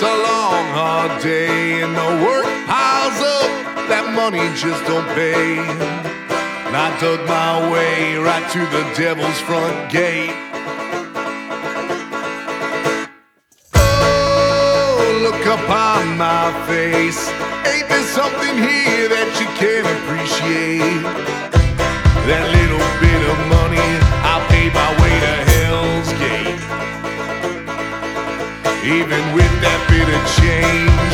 It's a long, hard day, and the work piles up. That money just don't pay. And I dug my way right to the devil's front gate. Oh, look upon my face. Ain't there something here that you can appreciate? That little bit of money, I'll pay my way to Hell's Gate. Even with of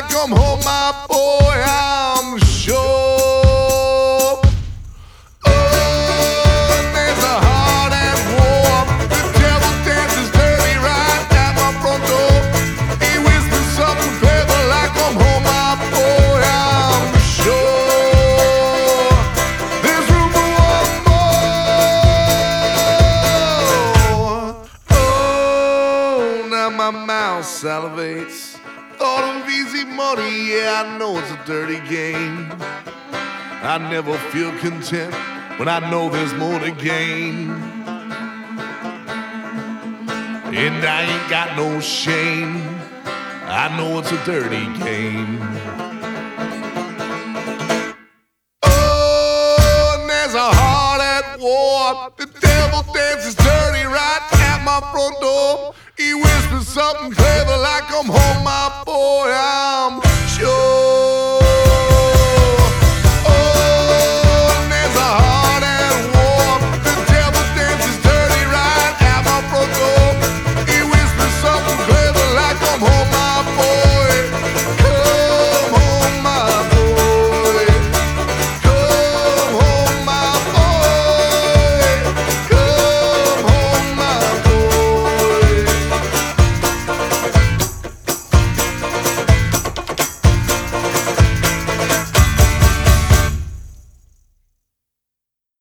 like, "Come home, my boy." I'm sure. Oh, there's a heart at war. The devil dances dirty right at my front door. He whispers something clever like, "Come home, my boy." I'm sure. There's room for one more. Oh, now my mouth salivates. Thought of easy money, yeah, I know it's a dirty game. I never feel content when I know there's more to gain. And I ain't got no shame. I know it's a dirty game. Oh, and there's a heart at war. Whispers something clever like, "Come home, my boy." I'm